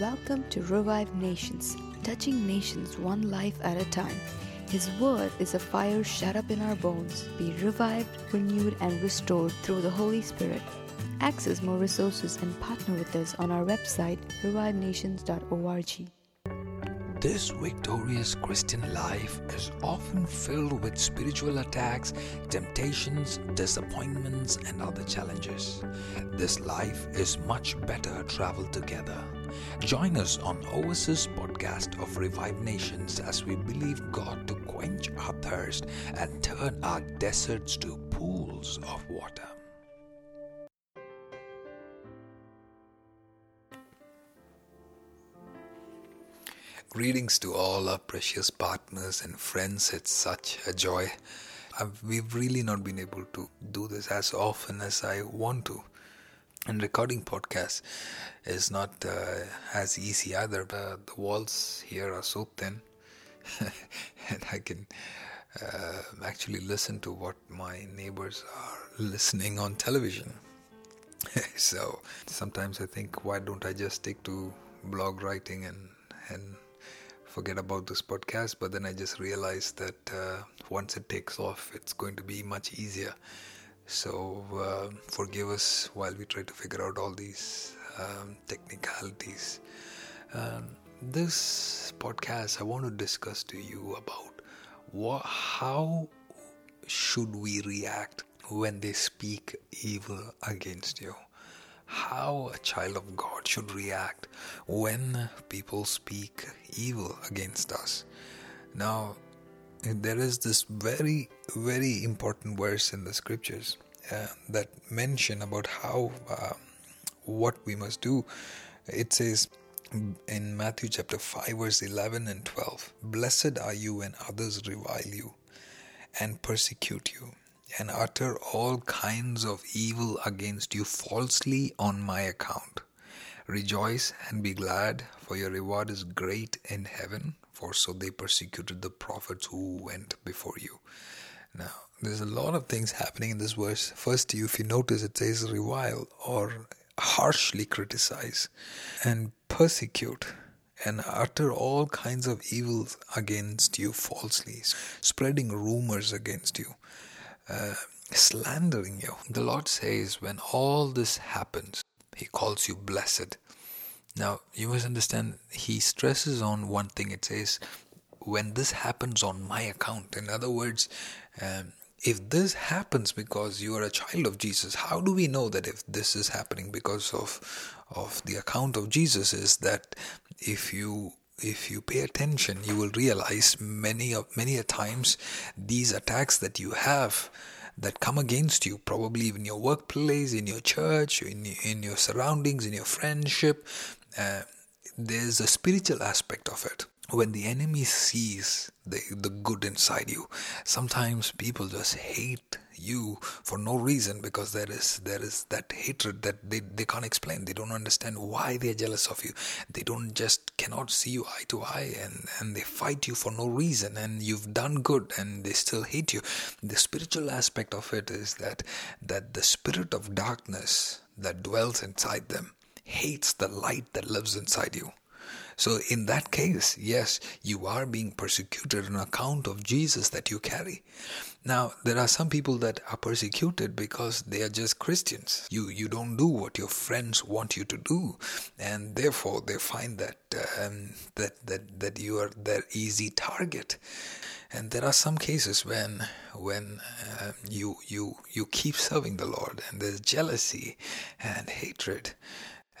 Welcome to Revive Nations, touching nations one life at a time. His word is a fire shut up in our bones. Be revived, renewed, and restored through the Holy Spirit. Access more resources and partner with us on our website, revivenations.org. This victorious Christian life is often filled with spiritual attacks, temptations, disappointments, and other challenges. This life is much better traveled together. Join us on Oasis podcast of Revive Nations as we believe God to quench our thirst and turn our deserts to pools of water. Greetings to all our precious partners and friends. It's such a joy. I've, we've really not been able to do this as often as I want to. And recording podcasts is not uh, as easy either. Uh, the walls here are so thin, and I can uh, actually listen to what my neighbors are listening on television. so sometimes I think, why don't I just stick to blog writing and and forget about this podcast, but then I just realized that uh, once it takes off, it's going to be much easier. So uh, forgive us while we try to figure out all these um, technicalities. Um, this podcast, I want to discuss to you about what, how should we react when they speak evil against you how a child of God should react when people speak evil against us. Now, there is this very, very important verse in the scriptures uh, that mention about how uh, what we must do. It says in Matthew chapter 5, verse 11 and 12 Blessed are you when others revile you and persecute you and utter all kinds of evil against you falsely on my account. Rejoice and be glad, for your reward is great in heaven, for so they persecuted the prophets who went before you. Now, there's a lot of things happening in this verse. First, if you notice, it says revile or harshly criticize and persecute and utter all kinds of evils against you falsely, spreading rumors against you uh, slandering you. The Lord says, when all this happens, He calls you blessed. Now, you must understand, He stresses on one thing. It says, when this happens on my account. In other words, um, if this happens because you are a child of Jesus, how do we know that if this is happening because of of the account of Jesus is that if you if you pay attention, you will realize many of many a times these attacks that you have that come against you, probably in your workplace, in your church, in in your surroundings, in your friendship, uh, there's a spiritual aspect of it. When the enemy sees the the good inside you, sometimes people just hate you for no reason because there is there is that hatred that they, they can't explain. They don't understand why they're jealous of you. They don't just cannot see you eye to eye and and they fight you for no reason and you've done good and they still hate you. The spiritual aspect of it is that that the spirit of darkness that dwells inside them hates the light that lives inside you so, in that case, yes, you are being persecuted on account of Jesus that you carry. Now, there are some people that are persecuted because they are just Christians. You you don't do what your friends want you to do, and therefore they find that um, that that that you are their easy target. And there are some cases when when uh, you you you keep serving the Lord, and there's jealousy and hatred.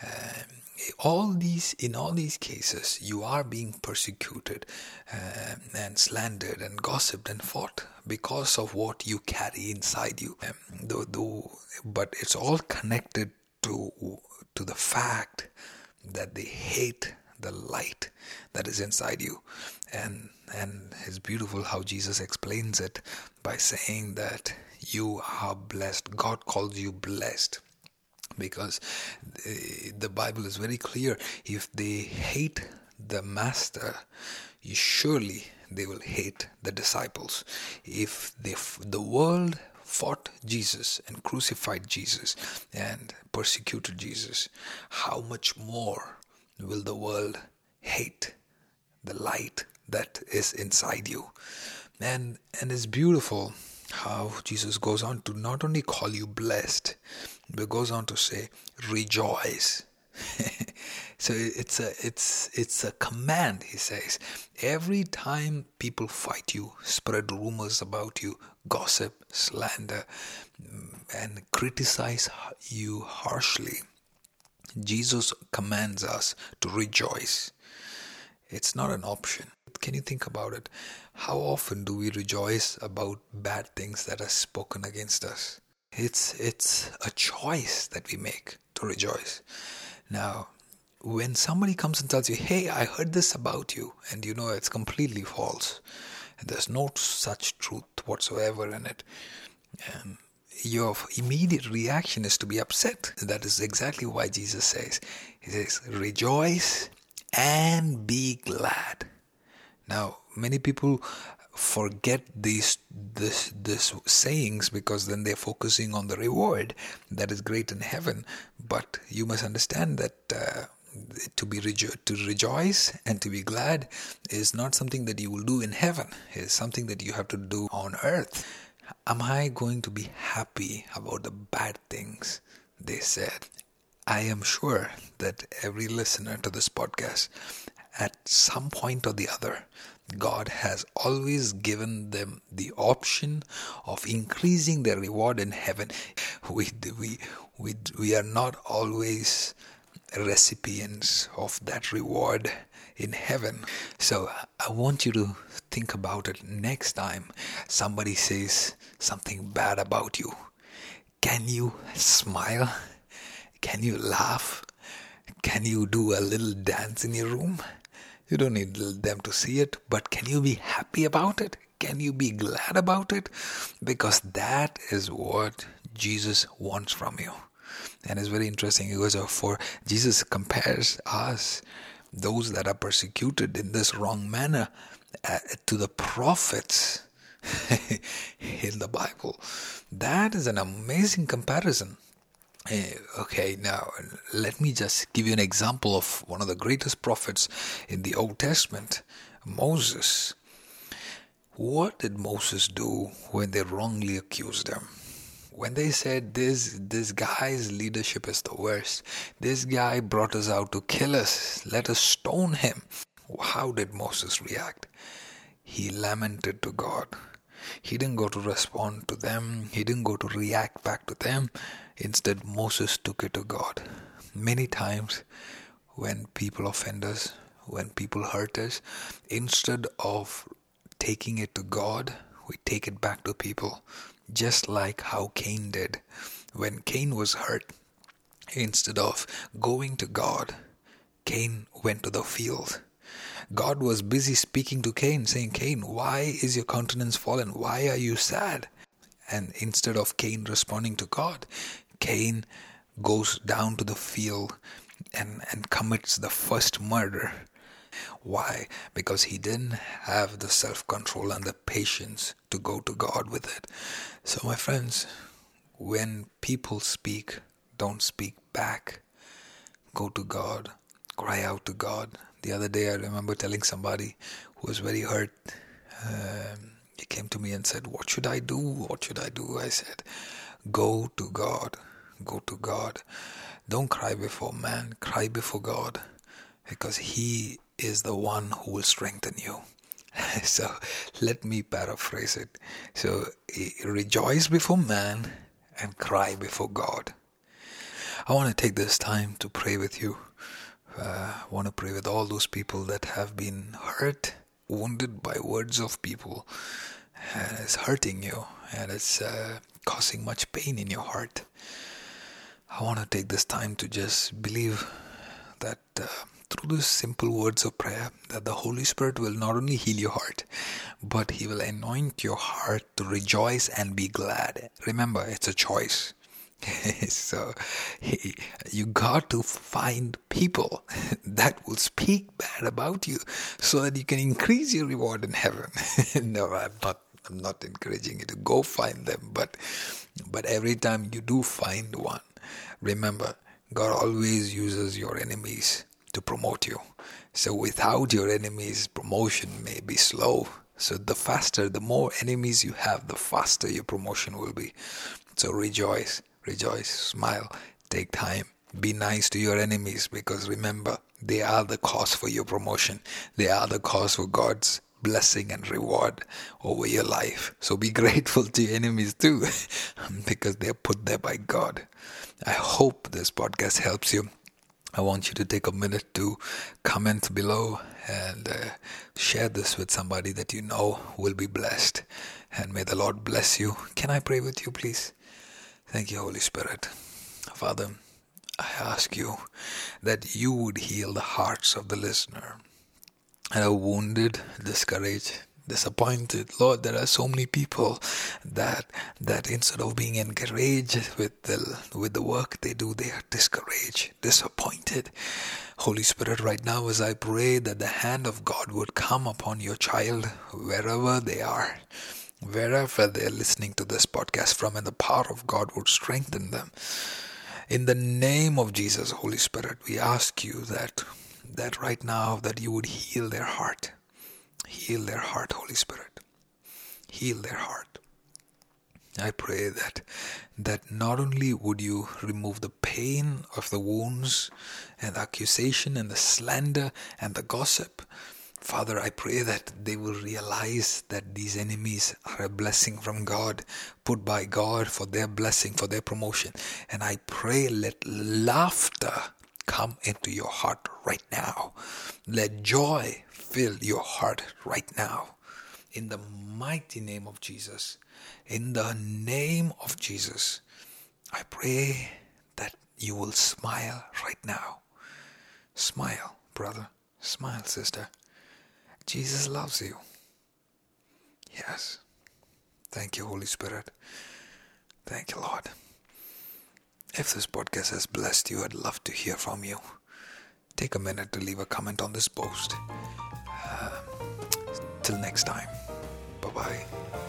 Um, all these in all these cases you are being persecuted uh, and slandered and gossiped and fought because of what you carry inside you. Um, though, though, but it's all connected to to the fact that they hate the light that is inside you. And and it's beautiful how Jesus explains it by saying that you are blessed. God calls you blessed because eh, the Bible is very clear if they hate the master, surely they will hate the disciples. If they, the world fought Jesus and crucified Jesus and persecuted Jesus, how much more will the world hate the light that is inside you. And and it's beautiful how Jesus goes on to not only call you blessed, but goes on to say, rejoice. so it's a it's it's a command he says. Every time people fight you spread rumors about you gossip slander mm, and criticize you harshly jesus commands us to rejoice. It's not an option can you think about it how often do we rejoice about bad things that are spoken against us it's it's a choice that we make to rejoice now, when somebody comes and tells you, hey, I heard this about you, and you know it's completely false, and there's no such truth whatsoever in it, um, your immediate reaction is to be upset. That is exactly why Jesus says, He says, rejoice and be glad. Now, many people forget these this this sayings because then they're focusing on the reward that is great in heaven. But you must understand that uh, to be rejo- to rejoice and to be glad is not something that you will do in heaven. It's something that you have to do on earth. Am i going to be happy about the bad things? They said. I am sure that every listener to this podcast at some point or the other God has always given them the option of increasing their reward in heaven. We, we, we, we are not always recipients of that reward in heaven. So I want you to think about it next time somebody says something bad about you. Can you smile? Can you laugh? Can you do a little dance in your room? You don't need them to see it, but can you be happy about it? Can you be glad about it? Because that is what Jesus wants from you. And it's very interesting because for Jesus compares us, those that are persecuted in this wrong manner, uh, to the prophets in the Bible. That is an amazing comparison. Okay, now let me just give you an example of one of the greatest prophets in the Old Testament, Moses. What did Moses do when they wrongly accused him? When they said this this guy's leadership is the worst, this guy brought us out to kill us, let us stone him. How did Moses react? He lamented to God. He didn't go to respond to them, he didn't go to react back to them Instead, Moses took it to God. Many times, when people offend us, when people hurt us, instead of taking it to God, we take it back to people, just like how Cain did. When Cain was hurt, instead of going to God, Cain went to the field. God was busy speaking to Cain, saying, Cain, why is your countenance fallen? Why are you sad? And instead of Cain responding to God, Cain goes down to the field and, and commits the first murder. Why? Because he didn't have the self control and the patience to go to God with it. So, my friends, when people speak, don't speak back. Go to God, cry out to God. The other day, I remember telling somebody who was very hurt. Um, he came to me and said, What should I do? What should I do? I said, Go to God. Go to God. Don't cry before man, cry before God because He is the one who will strengthen you. so let me paraphrase it. So rejoice before man and cry before God. I want to take this time to pray with you. Uh, I want to pray with all those people that have been hurt, wounded by words of people, and it's hurting you, and it's uh, causing much pain in your heart. I want to take this time to just believe that uh, through these simple words of prayer that the Holy Spirit will not only heal your heart, but He will anoint your heart to rejoice and be glad. Remember, it's a choice. so you got to find people that will speak bad about you so that you can increase your reward in heaven. no, I'm not I'm not encouraging you to go find them, but but every time you do find one, remember God always uses your enemies to promote you. So without your enemies, promotion may be slow. So the faster, the more enemies you have, the faster your promotion will be. So rejoice, rejoice, smile, take time. Be nice to your enemies because remember, they are the cause for your promotion. They are the cause for God's blessing and reward over your life. So be grateful to your enemies too because they're put there by God. I hope this podcast helps you. I want you to take a minute to comment below and uh, share this with somebody that you know will be blessed. And may the Lord bless you. Can I pray with you, please? Thank you, Holy Spirit. Father, I ask you that you would heal the hearts of the listener and are wounded, discouraged, disappointed. Lord, there are so many people that that instead of being encouraged with the with the work they do, they are discouraged, disappointed. Holy Spirit, right now as I pray that the hand of God would come upon your child wherever they are. Wherever they're listening to this podcast from, and the power of God would strengthen them. In the name of Jesus, Holy Spirit, we ask you that that right now that you would heal their heart. Heal their heart, Holy Spirit. Heal their heart. I pray that that not only would you remove the pain of the wounds and the accusation and the slander and the gossip, Father, I pray that they will realize that these enemies are a blessing from God, put by God for their blessing, for their promotion. And I pray let laughter come into your heart right now. Let joy fill your heart right now. In the mighty name of Jesus, in the name of Jesus, I pray that you will smile right now. Smile, brother. Smile, sister. Jesus loves you. Yes. Thank you, Holy Spirit. Thank you, Lord. If this podcast has blessed you, I'd love to hear from you. Take a minute to leave a comment on this post. Uh, till next time. Bye bye.